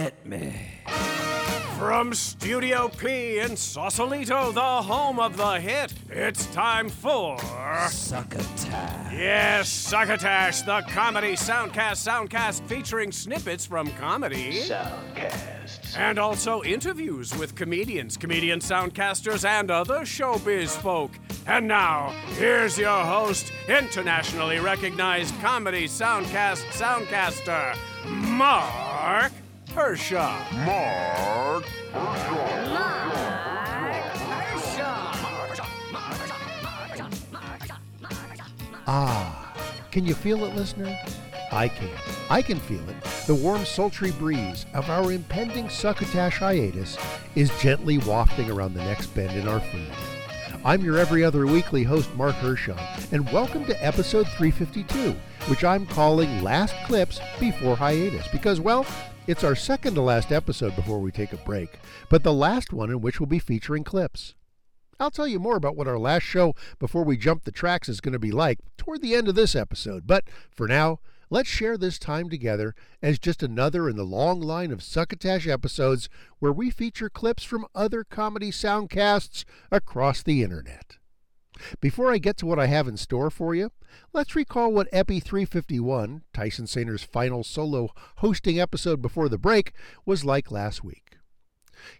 Hit me. From Studio P in Sausalito, the home of the hit, it's time for. Succotash. Yes, Succotash, the comedy soundcast soundcast featuring snippets from comedy. Soundcast. And also interviews with comedians, comedian soundcasters, and other showbiz folk. And now, here's your host, internationally recognized comedy soundcast soundcaster, Marc Hershaw. Marc. Hershaw. Marc Hershaw. Ah, can you feel it, listener? I can. I can feel it. The warm, sultry breeze of our impending succotash hiatus is gently wafting around the next bend in our feed. I'm your every other weekly host, Marc Hershon, and welcome to episode 352, which I'm calling Last Clips Before Hiatus, because, well, it's our second to last episode before we take a break, but the last one in which we'll be featuring clips. I'll tell you more about what our last show before we jump the tracks is going to be like toward the end of this episode. But for now, let's share this time together as just another in the long line of Succotash episodes where we feature clips from other comedy soundcasts across the internet. Before I get to what I have in store for you, let's recall what Epi 351, Tyson Saner's final solo hosting episode before the break, was like last week.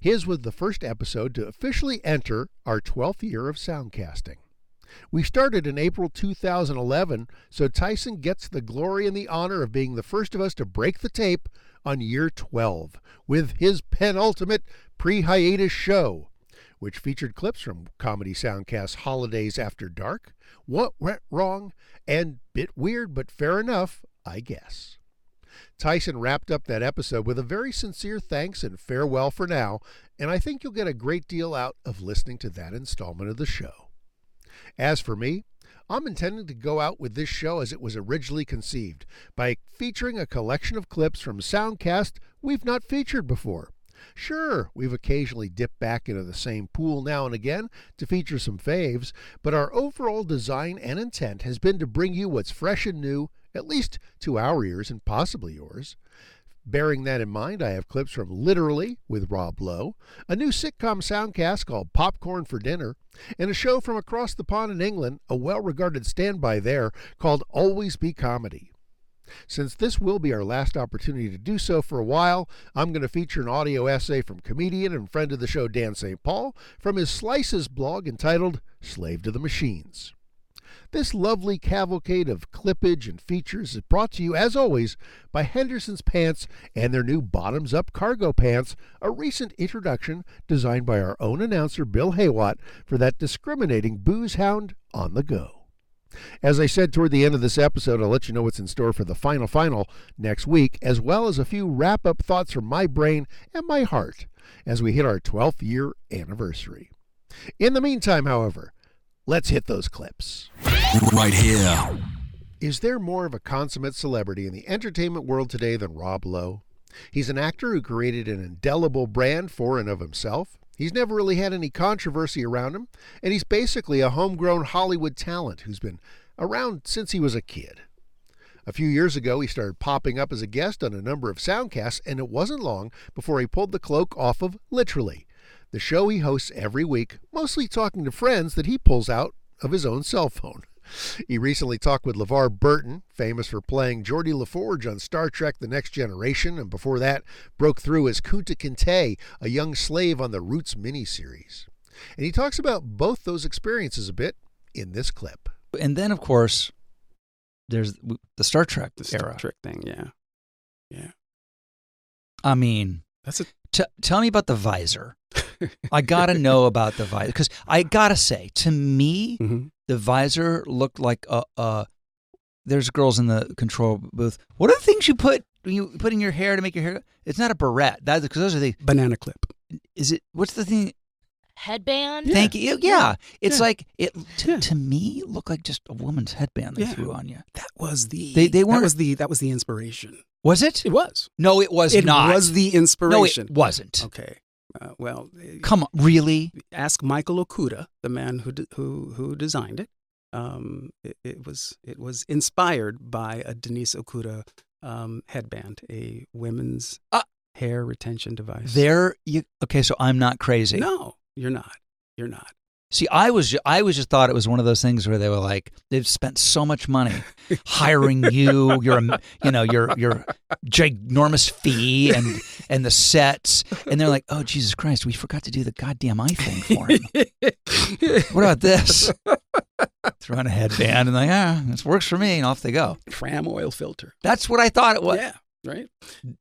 His was the first episode to officially enter our 12th year of soundcasting. We started in April 2011, so Tyson gets the glory and the honor of being the first of us to break the tape on year 12 with his penultimate pre hiatus show, which featured clips from Comedy Soundcast Holidays After Dark, What Went Wrong, and Bit Weird but Fair Enough, I guess. Tyson wrapped up that episode with a very sincere thanks and farewell for now, and I think you'll get a great deal out of listening to that installment of the show. As for me, I'm intending to go out with this show as it was originally conceived, by featuring a collection of clips from Soundcast we've not featured before. Sure, we've occasionally dipped back into the same pool now and again to feature some faves, but our overall design and intent has been to bring you what's fresh and new at least to our ears and possibly yours. Bearing that in mind, I have clips from Literally with Rob Lowe, a new sitcom soundcast called Popcorn for Dinner, and a show from across the pond in England, a well regarded standby there, called Always Be Comedy. Since this will be our last opportunity to do so for a while, I'm going to feature an audio essay from comedian and friend of the show Dan St. Paul from his Slices blog entitled Slave to the Machines. This lovely cavalcade of clippage and features is brought to you, as always, by Henderson's Pants and their new bottoms up cargo pants, a recent introduction designed by our own announcer Bill Haywatt for that discriminating booze hound on the go. As I said toward the end of this episode, I'll let you know what's in store for the final final next week, as well as a few wrap up thoughts from my brain and my heart as we hit our 12th year anniversary. In the meantime, however, let's hit those clips. Right here. Is there more of a consummate celebrity in the entertainment world today than Rob Lowe? He's an actor who created an indelible brand for and of himself. He's never really had any controversy around him, and he's basically a homegrown Hollywood talent who's been around since he was a kid. A few years ago, he started popping up as a guest on a number of soundcasts, and it wasn't long before he pulled the cloak off of Literally, the show he hosts every week, mostly talking to friends that he pulls out of his own cell phone. He recently talked with LeVar Burton, famous for playing Geordi LaForge on Star Trek The Next Generation, and before that, broke through as Kunta Kinte, a young slave on the Roots miniseries. And he talks about both those experiences a bit in this clip. And then, of course, there's the Star Trek The Star era. Trek thing, yeah. Yeah. I mean, That's a t- tell me about the visor. I gotta know about the visor because I gotta say, to me, Mhm. The visor looked like a. a there's girls in the control booth. What are the things you put you put in your hair to make your hair? It's not a barrette. That's because those are the. banana clip. Is it? What's the thing? Headband. Thank you. Yeah, it's Yeah. like it to, Yeah. to me looked like just a woman's headband they Yeah. threw on you. That was the They- they weren't- was the that was the inspiration. Was it? It was. No, it was it not. It was the inspiration. no, inspiration. it wasn't. Okay. Uh, well, uh, Come on, really? ask Michael Okuda, the man who who who designed it. Um, it, it was it was inspired by a Denise Okuda um, headband, a women's Uh, hair retention device. There you okay, so I'm not crazy. No, you're not. You're not. See, I was ju- I was just thought it was one of those things where they were like they've spent so much money hiring you, your you know your your ginormous fee and and the sets, and they're like, oh Jesus Christ, we forgot to do the goddamn eye thing for him. what about this? Throw on a headband and like, ah, this works for me, and off they go. Fram oil filter. That's what I thought it was. Yeah. Right.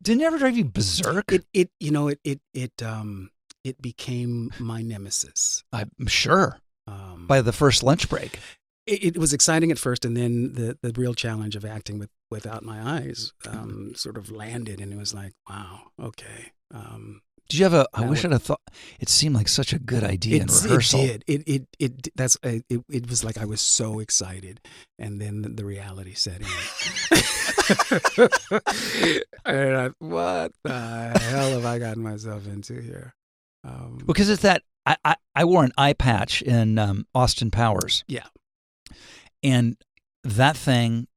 Didn't it ever drive you berserk? It it you know it it it um it became my nemesis. I'm sure Um, by the first lunch break. it, it was exciting at first, and then the the real challenge of acting with without my eyes um, sort of landed, and it was like, wow, okay. Um, Did you have a? I wish I'd have thought. It seemed like such a good idea in rehearsal. It did. It it it that's it. It was like I was so excited, and then the, the reality set in. and I, what the hell have I gotten myself into here? Um, because it's that I, I, I wore an eye patch in um, Austin Powers. Yeah. And that thing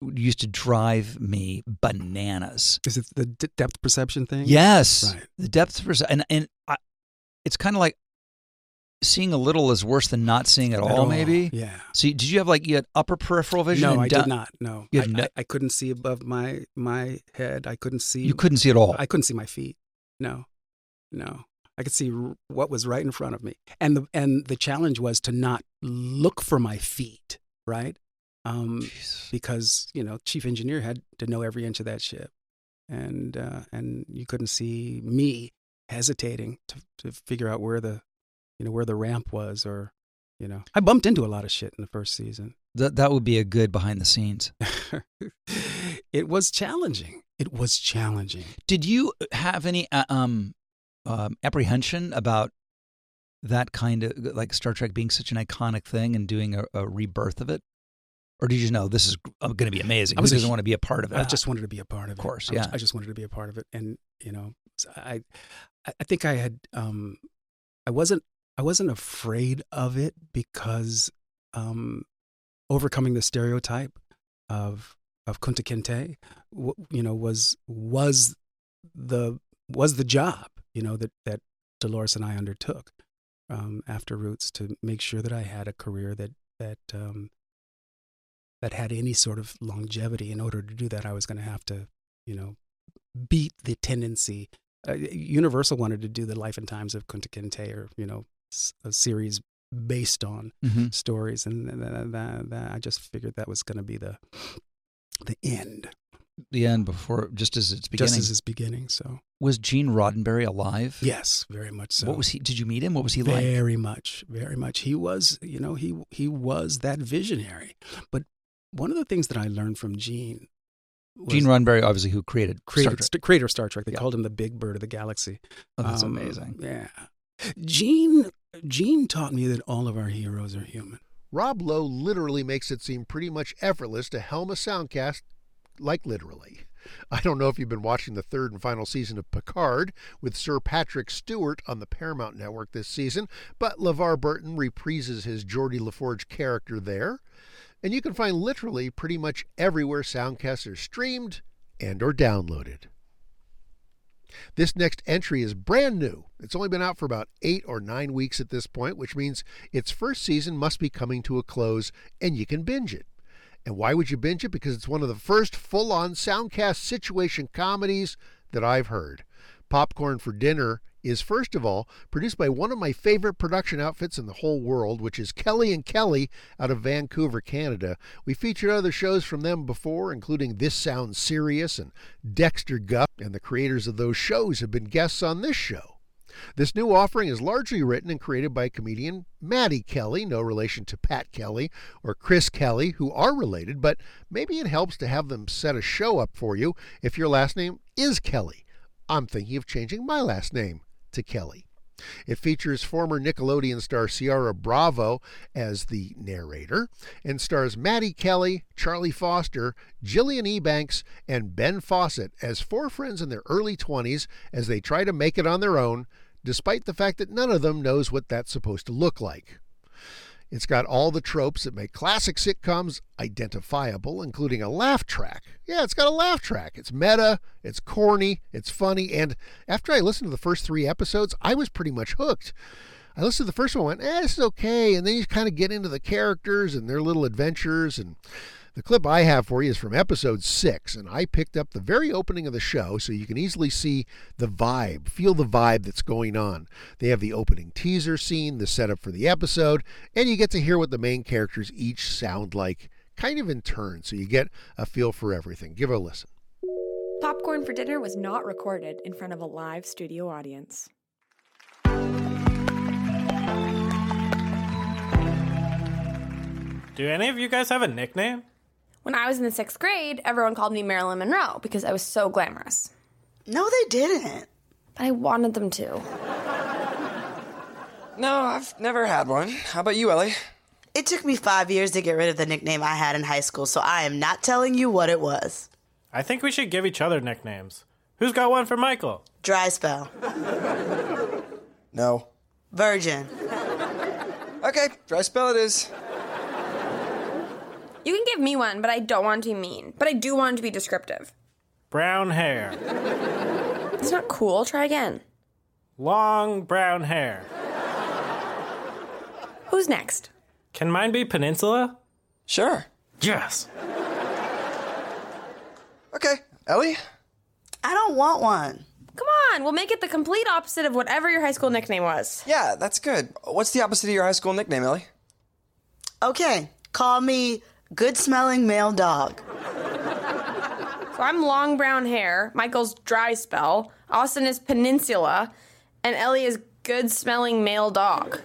used to drive me bananas. is it the d- depth perception thing? Yes. Right. The depth of and and I, it's kind of like seeing a little is worse than not seeing at, all, maybe. Yeah. See, did you have like you had upper peripheral vision? No, I down- did not. No, I, no- I, I couldn't see above my my head. I couldn't see. You couldn't see at all. I couldn't see my feet. No, no. I could see r- what was right in front of me, and the and the challenge was to not look for my feet. Right. Um, because you know, chief engineer had to know every inch of that ship, and uh, and you couldn't see me hesitating to to figure out where the, you know, where the ramp was, or, you know, I bumped into a lot of shit in the first season. That that would be a good behind the scenes. it was challenging. It was challenging. Did you have any uh, um, um, apprehension about that kind of like Star Trek being such an iconic thing and doing a, a rebirth of it? Or did you know this is going to be amazing? I Who was a doesn't want to be a part of it? I just wanted to be a part of it. Of course, I was- yeah. I just wanted to be a part of it, and you know, I, I think I had, um, I wasn't, I wasn't afraid of it because, um, overcoming the stereotype of of Kunta Kinte, you know, was was the was the job, you know, that that Dolores and I undertook um, after Roots to make sure that I had a career that that um, that had any sort of longevity. In order to do that, I was going to have to, you know, beat the tendency. Uh, Universal wanted to do the life and times of Kunta Kinte, or you know, a series based on Mhm. stories, and th- th- th- th- I just figured that was going to be the the end, the end before, just as it's beginning. just as it's beginning. So was Gene Roddenberry alive? yes, very much so. What was he? Did you meet him? What was he like? very much, very much. He was, you know, he he was that visionary. But one of the things that I learned from Gene, was Gene Roddenberry, obviously, who created Star created, Trek. st- creator of Star Trek. They Yeah. called him the Big Bird of the Galaxy. Oh, that's Um, amazing. Yeah, Gene Gene taught me that all of our heroes are human. Rob Lowe literally makes it seem pretty much effortless to helm a soundcast, like literally. I don't know if you've been watching the third and final season of Picard with Sir Patrick Stewart on the Paramount Network this season, but LeVar Burton reprises his Geordi LaForge character there. And you can find literally pretty much everywhere soundcasts are streamed and or downloaded. This next entry is brand new. It's only been out for about eight or nine weeks at this point, which means its first season must be coming to a close and you can binge it. And why would you binge it? Because it's one of the first full on soundcast situation comedies that I've heard. Popcorn for Dinner is, first of all, produced by one of my favorite production outfits in the whole world, which is Kelly and Kelly out of Vancouver, Canada. We featured other shows from them before, including This Sounds Serious and Dexter Guff, and the creators of those shows have been guests on this show. This new offering is largely written and created by comedian Maddie Kelly, no relation to Pat Kelly or Chris Kelly, who are related, but maybe it helps to have them set a show up for you if your last name is Kelly. I'm thinking of changing my last name to Kelly. It features former Nickelodeon star Ciara Bravo as the narrator and stars Maddie Kelly, Charlie Foster, Jillian Ebanks, and Ben Fawcett as four friends in their early 20s as they try to make it on their own, despite the fact that none of them knows what that's supposed to look like. It's got all the tropes that make classic sitcoms identifiable, including a laugh track. Yeah, it's got a laugh track. It's meta, it's corny, it's funny, and after I listened to the first three episodes, I was pretty much hooked. I listened to the first one, went, eh, this is okay, and then you kind of get into the characters and their little adventures and the clip I have for you is from episode six, and I picked up the very opening of the show so you can easily see the vibe, feel the vibe that's going on. They have the opening teaser scene, the setup for the episode, and you get to hear what the main characters each sound like, kind of in turn, so you get a feel for everything. Give it a listen. Popcorn for Dinner was not recorded in front of a live studio audience. Do any of you guys have a nickname? When I was in the sixth grade, everyone called me Marilyn Monroe because I was so glamorous. No, they didn't. But I wanted them to. No, I've never had one. How about you, Ellie? It took me five years to get rid of the nickname I had in high school, so I am not telling you what it was. I think we should give each other nicknames. Who's got one for Michael? Dry spell. No. Virgin. Okay, dry spell it is. You can give me one, but I don't want to be mean. But I do want it to be descriptive. Brown hair. It's not cool. Try again. Long brown hair. Who's next? Can mine be peninsula? Sure. Yes. Okay, Ellie? I don't want one. Come on, we'll make it the complete opposite of whatever your high school nickname was. Yeah, that's good. What's the opposite of your high school nickname, Ellie? Okay, call me good smelling male dog. So I'm long brown hair, Michael's dry spell, Austin is peninsula, and Ellie is good smelling male dog.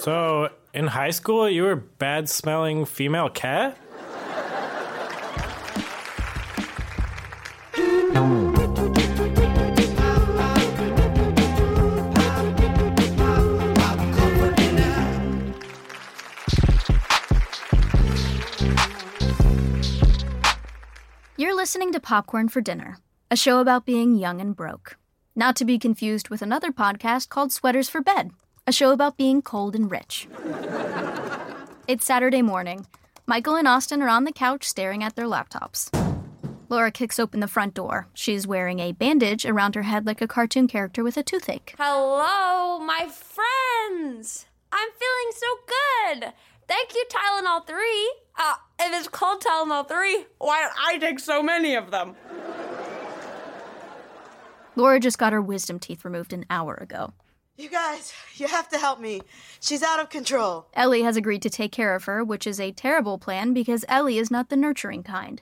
So, in high school, you were bad smelling female cat? You're listening to Popcorn for Dinner, a show about being young and broke. Not to be confused with another podcast called Sweaters for Bed, a show about being cold and rich. it's Saturday morning. Michael and Austin are on the couch staring at their laptops. Laura kicks open the front door. She's wearing a bandage around her head like a cartoon character with a toothache. Hello, my friends! I'm feeling so good! Thank you, Tylenol 3. Uh, if it's called Tylenol 3, why don't I take so many of them? Laura just got her wisdom teeth removed an hour ago. You guys, you have to help me. She's out of control. Ellie has agreed to take care of her, which is a terrible plan because Ellie is not the nurturing kind.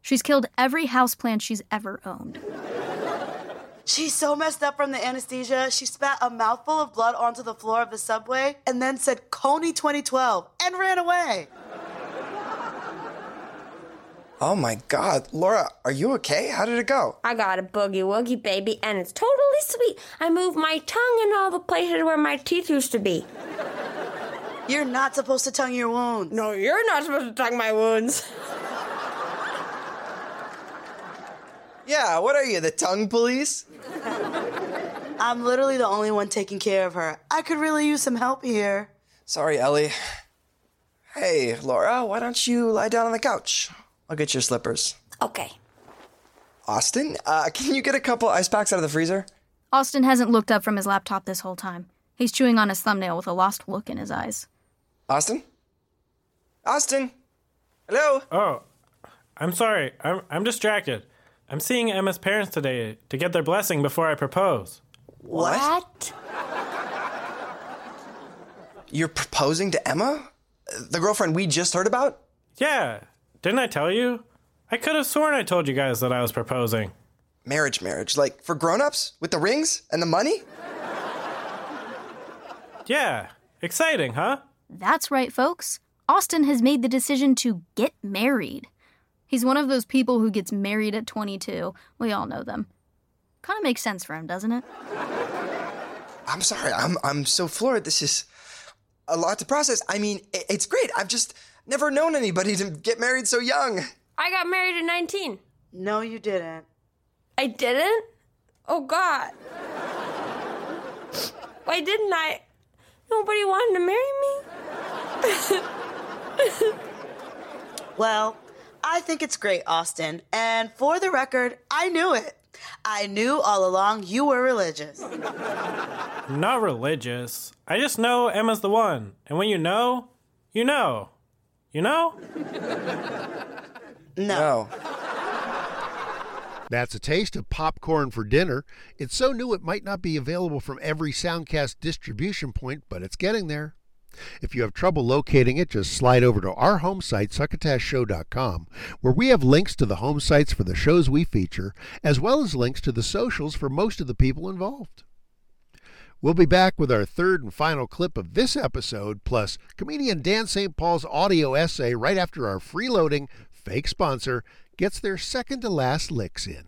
She's killed every houseplant she's ever owned. She's so messed up from the anesthesia, she spat a mouthful of blood onto the floor of the subway and then said Kony 2012 and ran away. Oh my god. Laura, are you okay? How did it go? I got a boogie woogie, baby, and it's totally sweet. I moved my tongue in all the places where my teeth used to be. You're not supposed to tongue your wounds. No, you're not supposed to tongue my wounds. Yeah, what are you, the tongue police? I'm literally the only one taking care of her. I could really use some help here. Sorry, Ellie. Hey, Laura, why don't you lie down on the couch? I'll get your slippers. Okay. Austin, uh, can you get a couple ice packs out of the freezer? Austin hasn't looked up from his laptop this whole time. He's chewing on his thumbnail with a lost look in his eyes. Austin? Austin? Hello? Oh, I'm sorry. I'm, I'm distracted. I'm seeing Emma's parents today to get their blessing before I propose. What? You're proposing to Emma? The girlfriend we just heard about? Yeah, didn't I tell you? I could have sworn I told you guys that I was proposing. Marriage, marriage. Like for grown ups? With the rings and the money? Yeah, exciting, huh? That's right, folks. Austin has made the decision to get married. He's one of those people who gets married at 22. We all know them. Kind of makes sense for him, doesn't it? I'm sorry. I'm I'm so floored. This is a lot to process. I mean, i- it's great. I've just never known anybody to get married so young. I got married at 19. No, you didn't. I didn't? Oh, God. Why didn't I? Nobody wanted to marry me? Well, I think it's great, Austin. And for the record, I knew it. I knew all along you were religious. Not religious. I just know Emma's the one. And when you know, you know. You know? No. That's a taste of popcorn for dinner. It's so new it might not be available from every Soundcast distribution point, but it's getting there. If you have trouble locating it, just slide over to our home site, succotashshow.com, where we have links to the home sites for the shows we feature, as well as links to the socials for most of the people involved. We'll be back with our third and final clip of this episode, plus comedian Dan St. Paul's audio essay right after our freeloading fake sponsor gets their second to last licks in.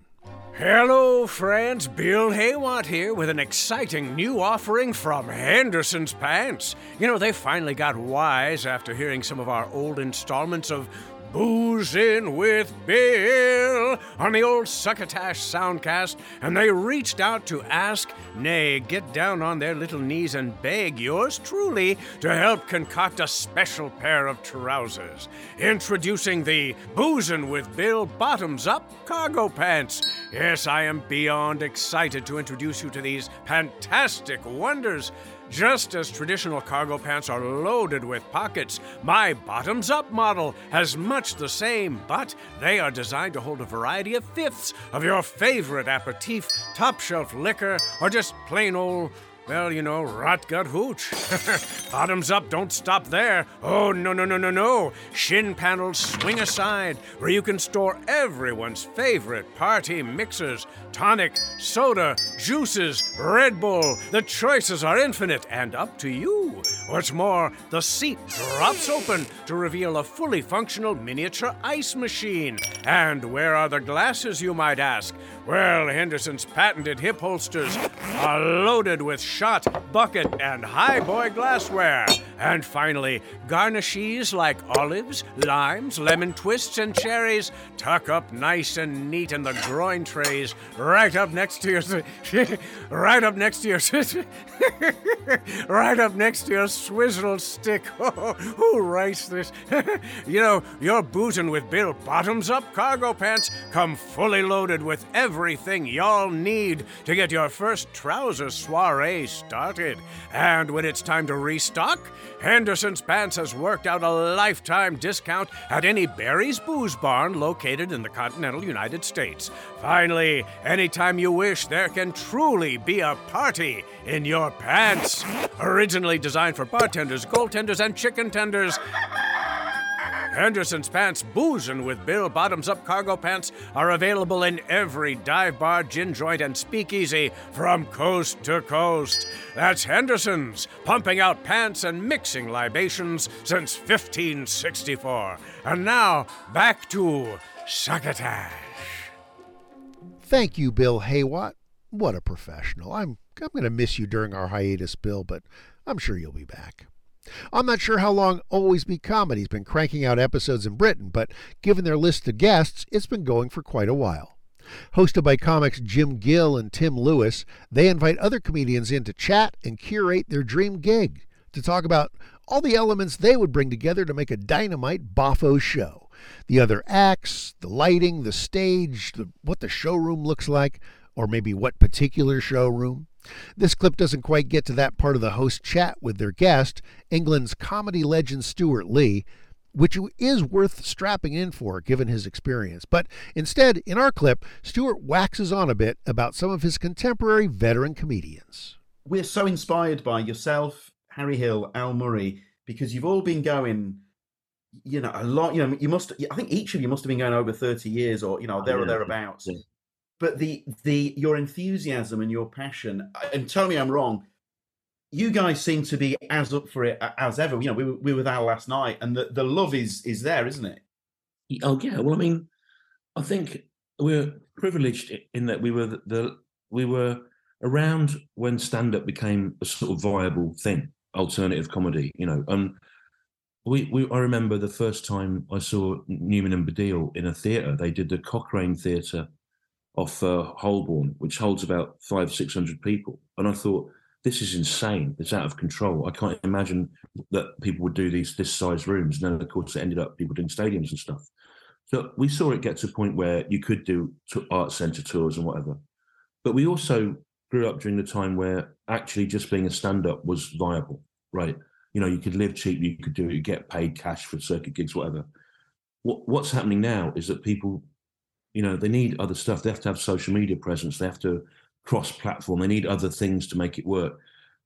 Hello, friends. Bill Haywatt here with an exciting new offering from Henderson's Pants. You know, they finally got wise after hearing some of our old installments of Boozin' with Bill on the old Succotash Soundcast, and they reached out to ask, nay, get down on their little knees and beg yours truly to help concoct a special pair of trousers. Introducing the Boozin' with Bill Bottoms Up Cargo Pants. Yes, I am beyond excited to introduce you to these fantastic wonders. Just as traditional cargo pants are loaded with pockets, my bottoms up model has much the same, but they are designed to hold a variety of fifths of your favorite aperitif, top shelf liquor, or just plain old. Well, you know, rot gut hooch. Bottoms up, don't stop there. Oh, no, no, no, no, no. Shin panels swing aside, where you can store everyone's favorite party mixers tonic, soda, juices, Red Bull. The choices are infinite and up to you. What's more, the seat drops open to reveal a fully functional miniature ice machine. And where are the glasses, you might ask? Well, Henderson's patented hip holsters are loaded with shot, bucket, and highboy glassware. And finally, garnishes like olives, limes, lemon twists, and cherries tuck up nice and neat in the groin trays, right up next to your, right up next to your, right up next to your swizzle stick. Oh, who writes this? you know, you're Boozin' with Bill bottoms up cargo pants come fully loaded with everything y'all need to get your first trouser soiree started. And when it's time to restock, Henderson's Pants has worked out a lifetime discount at any Barry's Booze Barn located in the continental United States. Finally, anytime you wish, there can truly be a party in your pants. Originally designed for bartenders, goaltenders, and chicken tenders. Henderson's Pants Boozin' with Bill Bottoms Up Cargo Pants are available in every dive bar, gin joint, and speakeasy from coast to coast. That's Henderson's, pumping out pants and mixing libations since 1564. And now, back to Succotash. Thank you, Bill Haywatt. What a professional. I'm I'm going to miss you during our hiatus, Bill, but I'm sure you'll be back. I'm not sure how long Always Be Comedy's been cranking out episodes in Britain, but given their list of guests, it's been going for quite a while. Hosted by comics Jim Gill and Tim Lewis, they invite other comedians in to chat and curate their dream gig to talk about all the elements they would bring together to make a dynamite boffo show. The other acts, the lighting, the stage, the, what the showroom looks like, or maybe what particular showroom. This clip doesn't quite get to that part of the host chat with their guest, England's comedy legend Stewart Lee, which is worth strapping in for given his experience. But instead, in our clip, Stuart waxes on a bit about some of his contemporary veteran comedians. We're so inspired by yourself, Harry Hill, Al Murray, because you've all been going, you know, a lot. You know, you must. I think each of you must have been going over thirty years, or you know, oh, there or thereabouts. But the the your enthusiasm and your passion, and tell me I'm wrong. You guys seem to be as up for it as ever. You know, we were, we were Al last night, and the, the love is is there, isn't it? Oh yeah. Well, I mean, I think we're privileged in that we were the, the we were around when stand up became a sort of viable thing, alternative comedy. You know, and we, we I remember the first time I saw Newman and Baddiel in a theatre. They did the Cochrane Theatre off uh, Holborn, which holds about five six hundred people, and I thought this is insane. It's out of control. I can't imagine that people would do these this size rooms. And then, of course, it ended up people doing stadiums and stuff. So we saw it get to a point where you could do art centre tours and whatever. But we also grew up during the time where actually just being a stand up was viable, right? You know, you could live cheap, you could do it, you get paid cash for circuit gigs, whatever. What, what's happening now is that people, you know, they need other stuff. They have to have social media presence. They have to cross platform. They need other things to make it work.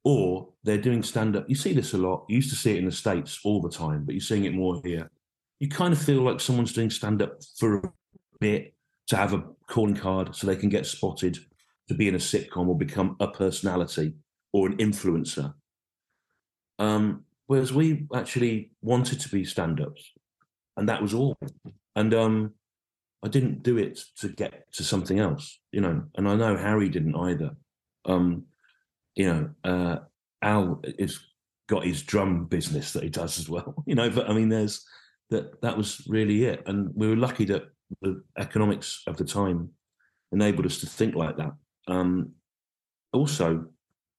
Or they're doing stand up. You see this a lot. You used to see it in the States all the time, but you're seeing it more here. You kind of feel like someone's doing stand up for a bit to have a calling card so they can get spotted to be in a sitcom or become a personality or an influencer. Um, whereas we actually wanted to be stand ups, and that was all. And um, I didn't do it to get to something else, you know. And I know Harry didn't either. Um, you know, uh, Al has got his drum business that he does as well, you know. But I mean, there's that. That was really it, and we were lucky that the economics of the time enabled us to think like that. Um, also,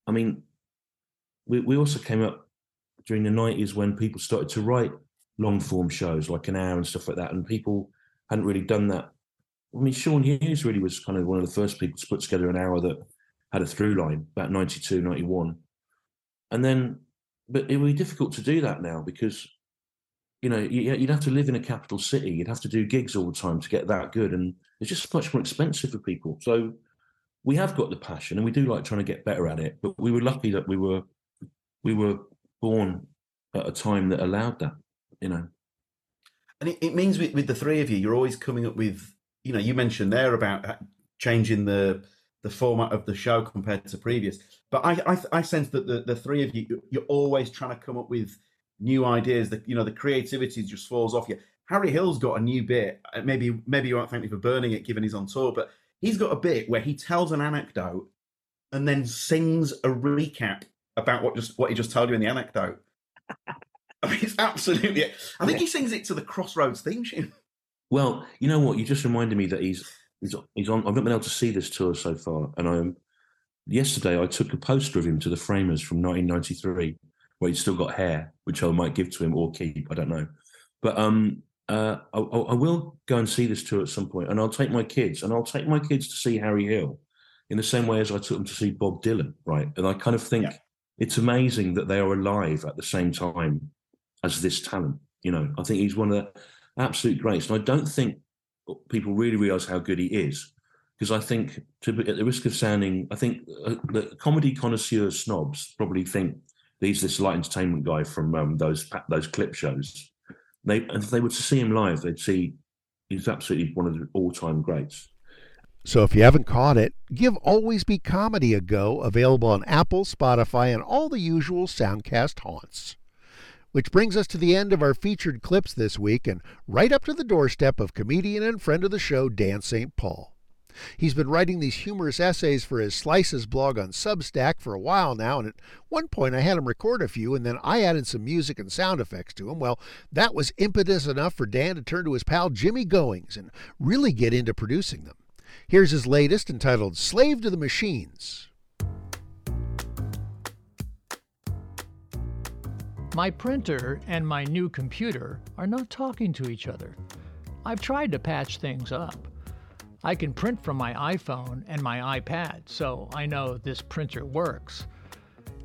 I mean, we we also came up during the nineties when people started to write long form shows like an hour and stuff like that, and people hadn't really done that. I mean, Sean Hughes really was kind of one of the first people to put together an hour that had a through line about 92, 91. And then, but it would be difficult to do that now because, you know, you'd have to live in a capital city. You'd have to do gigs all the time to get that good. And it's just much more expensive for people. So we have got the passion and we do like trying to get better at it. But we were lucky that we were, we were born at a time that allowed that, you know. And it, it means with, with the three of you, you're always coming up with, you know, you mentioned there about changing the the format of the show compared to previous. But I I, I sense that the, the three of you, you're always trying to come up with new ideas. That you know, the creativity just falls off you. Harry Hill's got a new bit. Uh, maybe maybe you won't thank me for burning it, given he's on tour. But he's got a bit where he tells an anecdote and then sings a recap about what just what he just told you in the anecdote. It's absolutely. I think he sings it to the Crossroads theme tune. Well, you know what? You just reminded me that he's he's he's on. I've not been able to see this tour so far, and I'm. Yesterday, I took a poster of him to the Framers from 1993, where he's still got hair, which I might give to him or keep. I don't know, but um, uh, I, I will go and see this tour at some point, and I'll take my kids, and I'll take my kids to see Harry Hill, in the same way as I took them to see Bob Dylan, right? And I kind of think yeah. it's amazing that they are alive at the same time as this talent. You know, I think he's one of the absolute greats. And I don't think people really realize how good he is. Because I think, to at the risk of sounding, I think uh, the comedy connoisseur snobs probably think he's this light entertainment guy from um, those those clip shows. They, if they were to see him live, they'd see he's absolutely one of the all-time greats. So if you haven't caught it, give Always Be Comedy a go, available on Apple, Spotify, and all the usual Soundcast haunts. Which brings us to the end of our featured clips this week and right up to the doorstep of comedian and friend of the show, Dan St. Paul. He's been writing these humorous essays for his Slices blog on Substack for a while now, and at one point I had him record a few, and then I added some music and sound effects to them. Well, that was impetus enough for Dan to turn to his pal Jimmy Goings and really get into producing them. Here's his latest entitled Slave to the Machines. My printer and my new computer are not talking to each other. I've tried to patch things up. I can print from my iPhone and my iPad, so I know this printer works.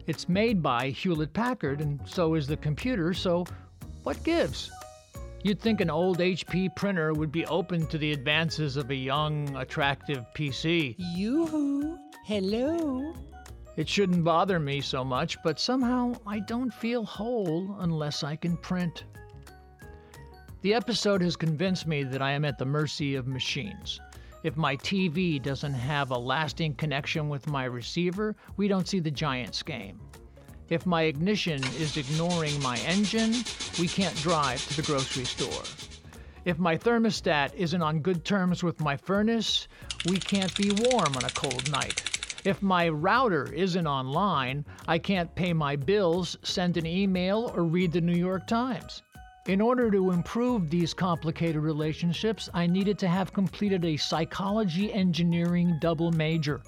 It's made by Hewlett Packard, and so is the computer, so what gives? You'd think an old HP printer would be open to the advances of a young, attractive PC. Yoo-hoo! Hello! It shouldn't bother me so much, but somehow I don't feel whole unless I can print. The episode has convinced me that I am at the mercy of machines. If my TV doesn't have a lasting connection with my receiver, we don't see the Giants game. If my ignition is ignoring my engine, we can't drive to the grocery store. If my thermostat isn't on good terms with my furnace, we can't be warm on a cold night. If my router isn't online, I can't pay my bills, send an email, or read the New York Times. In order to improve these complicated relationships, I needed to have completed a psychology engineering double major.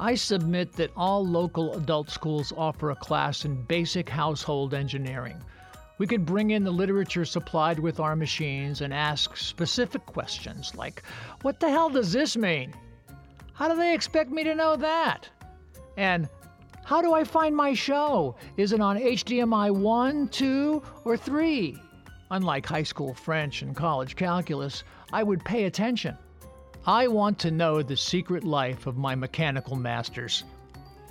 I submit that all local adult schools offer a class in basic household engineering. We could bring in the literature supplied with our machines and ask specific questions like, What the hell does this mean? How do they expect me to know that? And how do I find my show? Is it on HDMI 1, 2, or 3? Unlike high school French and college calculus, I would pay attention. I want to know the secret life of my mechanical masters.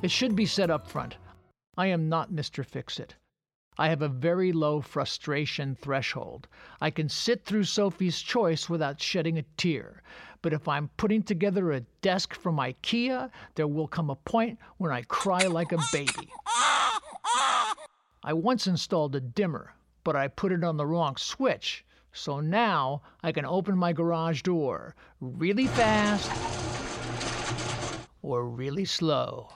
It should be said up front. I am not Mr. Fix It. I have a very low frustration threshold. I can sit through Sophie's Choice without shedding a tear. But if I'm putting together a desk from IKEA, there will come a point when I cry like a baby. I once installed a dimmer, but I put it on the wrong switch. So now I can open my garage door really fast or really slow.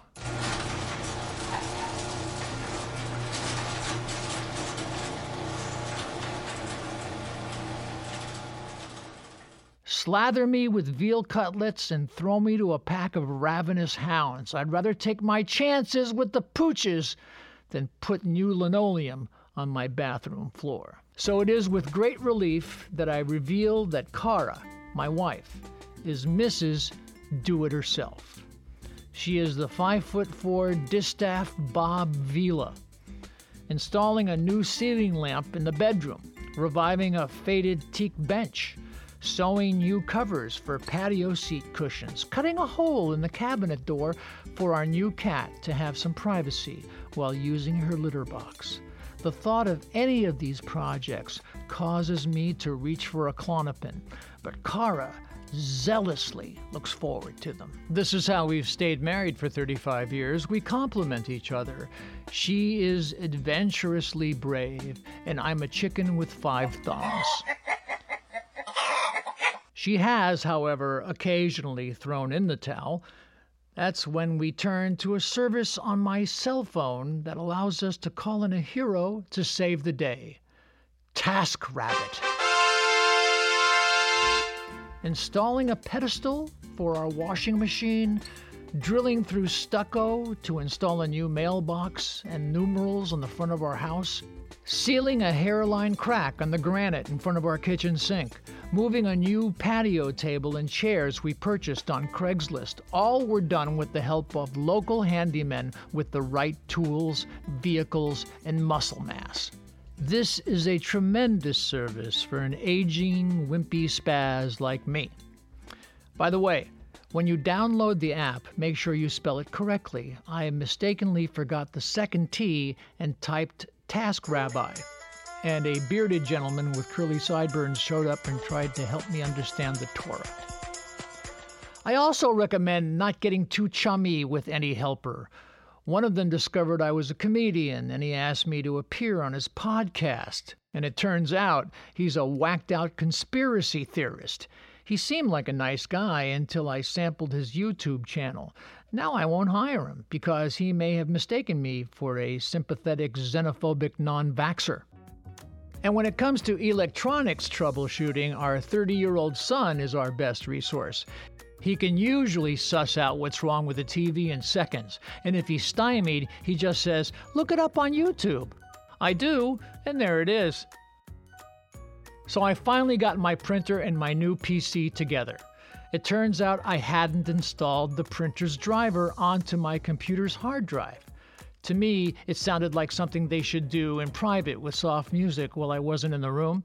Slather me with veal cutlets and throw me to a pack of ravenous hounds. I'd rather take my chances with the pooches than put new linoleum on my bathroom floor. So it is with great relief that I reveal that Cara, my wife, is Mrs. Do It Herself. She is the 5 foot 4 distaff Bob Vila, installing a new ceiling lamp in the bedroom, reviving a faded teak bench, sewing new covers for patio seat cushions, cutting a hole in the cabinet door for our new cat to have some privacy while using her litter box. The thought of any of these projects causes me to reach for a Klonopin, but Cara zealously looks forward to them. This is how we've stayed married for 35 years. We complement each other. She is adventurously brave, and I'm a chicken with five thumbs. She has, however, occasionally thrown in the towel. That's when we turn to a service on my cell phone that allows us to call in a hero to save the day TaskRabbit. Installing a pedestal for our washing machine, drilling through stucco to install a new mailbox and numerals on the front of our house, sealing a hairline crack on the granite in front of our kitchen sink, moving a new patio table and chairs we purchased on Craigslist. All were done with the help of local handymen with the right tools, vehicles, and muscle mass. This is a tremendous service for an aging, wimpy spaz like me. By the way, when you download the app, make sure you spell it correctly. I mistakenly forgot the second T and typed Task Rabbi. And a bearded gentleman with curly sideburns showed up and tried to help me understand the Torah. I also recommend not getting too chummy with any helper. One of them discovered I was a comedian and he asked me to appear on his podcast. And it turns out he's a whacked out conspiracy theorist. He seemed like a nice guy until I sampled his YouTube channel. Now I won't hire him because he may have mistaken me for a sympathetic xenophobic non vaxxer. And when it comes to electronics troubleshooting, our 30 year old son is our best resource. He can usually suss out what's wrong with the TV in seconds, and if he's stymied, he just says, Look it up on YouTube. I do, and there it is. So I finally got my printer and my new PC together. It turns out I hadn't installed the printer's driver onto my computer's hard drive. To me, it sounded like something they should do in private with soft music while I wasn't in the room.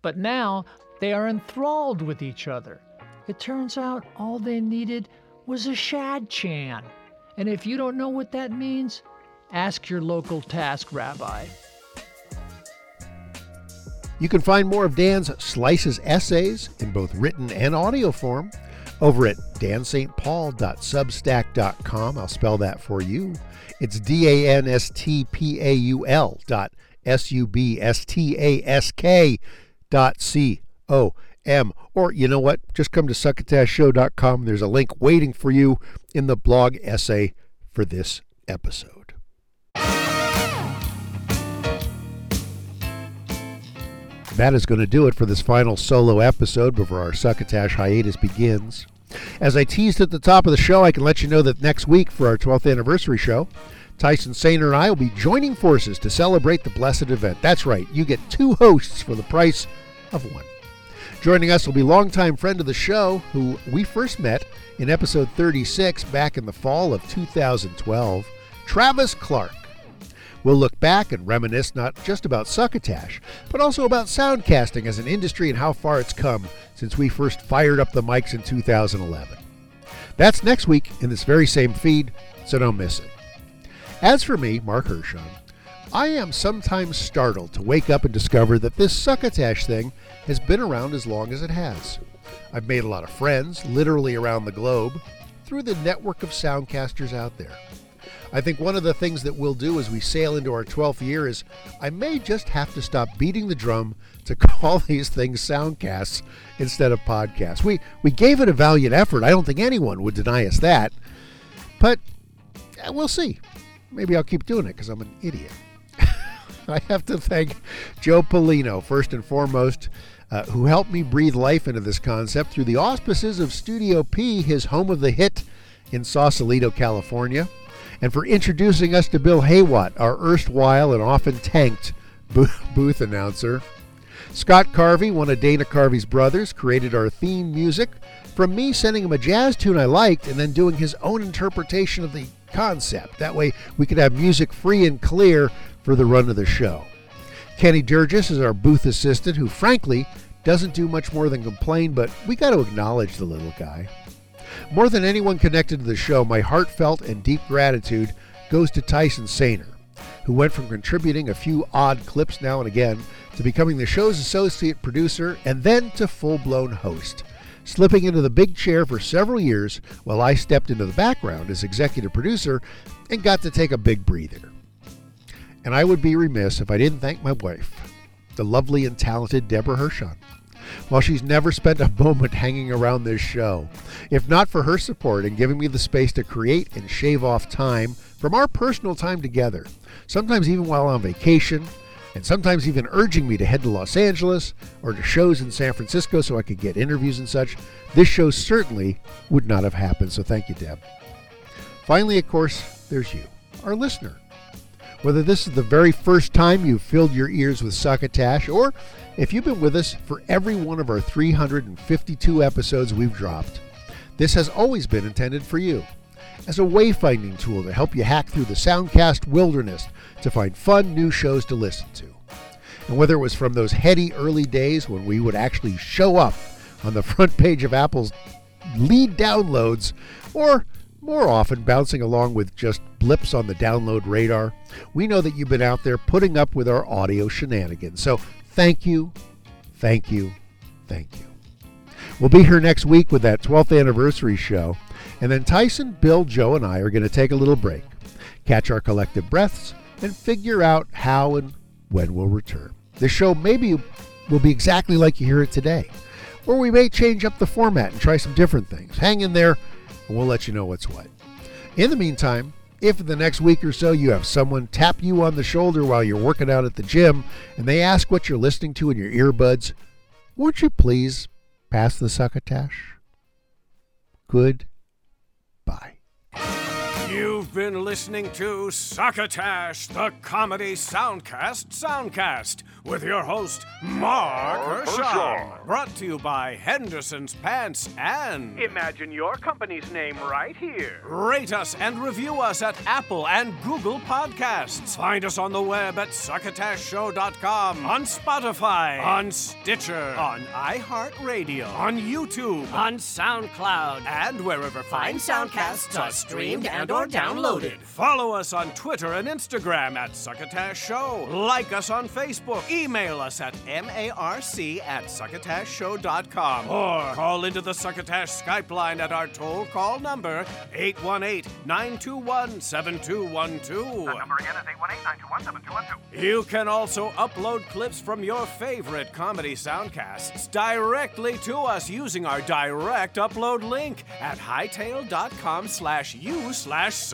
But now they are enthralled with each other. It turns out all they needed was a shadchan. And if you don't know what that means, ask your local task rabbi. You can find more of Dan's Slices essays in both written and audio form over at danstpaul.substack.com. I'll spell that for you. It's D A N S T P A U L dot S U B S T A S K dot C O M. Or you know what? Just come to succotashshow.com. There's a link waiting for you in the blog essay for this episode. That is going to do it for this final solo episode before our Succotash hiatus begins. As I teased at the top of the show, I can let you know that next week for our 12th anniversary show, Tyson Saner and I will be joining forces to celebrate the blessed event. That's right, you get two hosts for the price of one. Joining us will be longtime friend of the show, who we first met in episode 36 back in the fall of 2012, Travis Clark. We'll look back and reminisce not just about succotash, but also about soundcasting as an industry and how far it's come since we first fired up the mics in 2011. That's next week in this very same feed, so don't miss it. As for me, Marc Hershon, I am sometimes startled to wake up and discover that this succotash thing has been around as long as it has. I've made a lot of friends, literally around the globe, through the network of soundcasters out there. I think one of the things that we'll do as we sail into our 12th year is I may just have to stop beating the drum to call these things soundcasts instead of podcasts. We we gave it a valiant effort. I don't think anyone would deny us that. But eh, we'll see. Maybe I'll keep doing it because I'm an idiot. I have to thank Joe Polino, first and foremost, uh, who helped me breathe life into this concept through the auspices of Studio P, his home of the hit in Sausalito, California and for introducing us to Bill Haywatt, our erstwhile and often tanked booth announcer. Scott Carvey, one of Dana Carvey's brothers, created our theme music from me sending him a jazz tune I liked and then doing his own interpretation of the concept. That way we could have music free and clear for the run of the show. Kenny Durgis is our booth assistant who, frankly, doesn't do much more than complain, but we got to acknowledge the little guy. More than anyone connected to the show, my heartfelt and deep gratitude goes to Tyson Saner, who went from contributing a few odd clips now and again to becoming the show's associate producer and then to full blown host, slipping into the big chair for several years while I stepped into the background as executive producer and got to take a big breather. And I would be remiss if I didn't thank my wife, the lovely and talented Deborah Hershon while she's never spent a moment hanging around this show. If not for her support and giving me the space to create and shave off time from our personal time together, sometimes even while on vacation, and sometimes even urging me to head to Los Angeles or to shows in San Francisco so I could get interviews and such, this show certainly would not have happened. So thank you, Deb. Finally, of course, there's you, our listener. Whether this is the very first time you've filled your ears with succotash or if you've been with us for every one of our 352 episodes we've dropped, this has always been intended for you as a wayfinding tool to help you hack through the soundcast wilderness to find fun new shows to listen to. And whether it was from those heady early days when we would actually show up on the front page of Apple's lead downloads, or more often bouncing along with just blips on the download radar, we know that you've been out there putting up with our audio shenanigans. So Thank you, thank you, thank you. We'll be here next week with that 12th anniversary show, and then Tyson, Bill, Joe, and I are going to take a little break, catch our collective breaths, and figure out how and when we'll return. The show maybe will be exactly like you hear it today, or we may change up the format and try some different things. Hang in there, and we'll let you know what's what. In the meantime, if in the next week or so you have someone tap you on the shoulder while you're working out at the gym and they ask what you're listening to in your earbuds, won't you please pass the succotash? Good. Bye. You've been listening to Succotash, the comedy soundcast soundcast, with your host, Marc Hershon. Brought to you by Henderson's Pants and. Imagine your company's name right here. Rate us and review us at Apple and Google Podcasts. Find us on the web at succotashshow.com, on Spotify, on Stitcher, on iHeartRadio, on YouTube, on SoundCloud, and wherever fine soundcasts are streamed and or or downloaded. Follow us on Twitter and Instagram at Succotash Show. Like us on Facebook. Email us at marc at succotashshow.com. Or call into the Succotash Skype line at our toll call number 818-921-7212. That number again is 818-921-7212. You can also upload clips from your favorite comedy soundcasts directly to us using our direct upload link at hightail.com slash you slash slash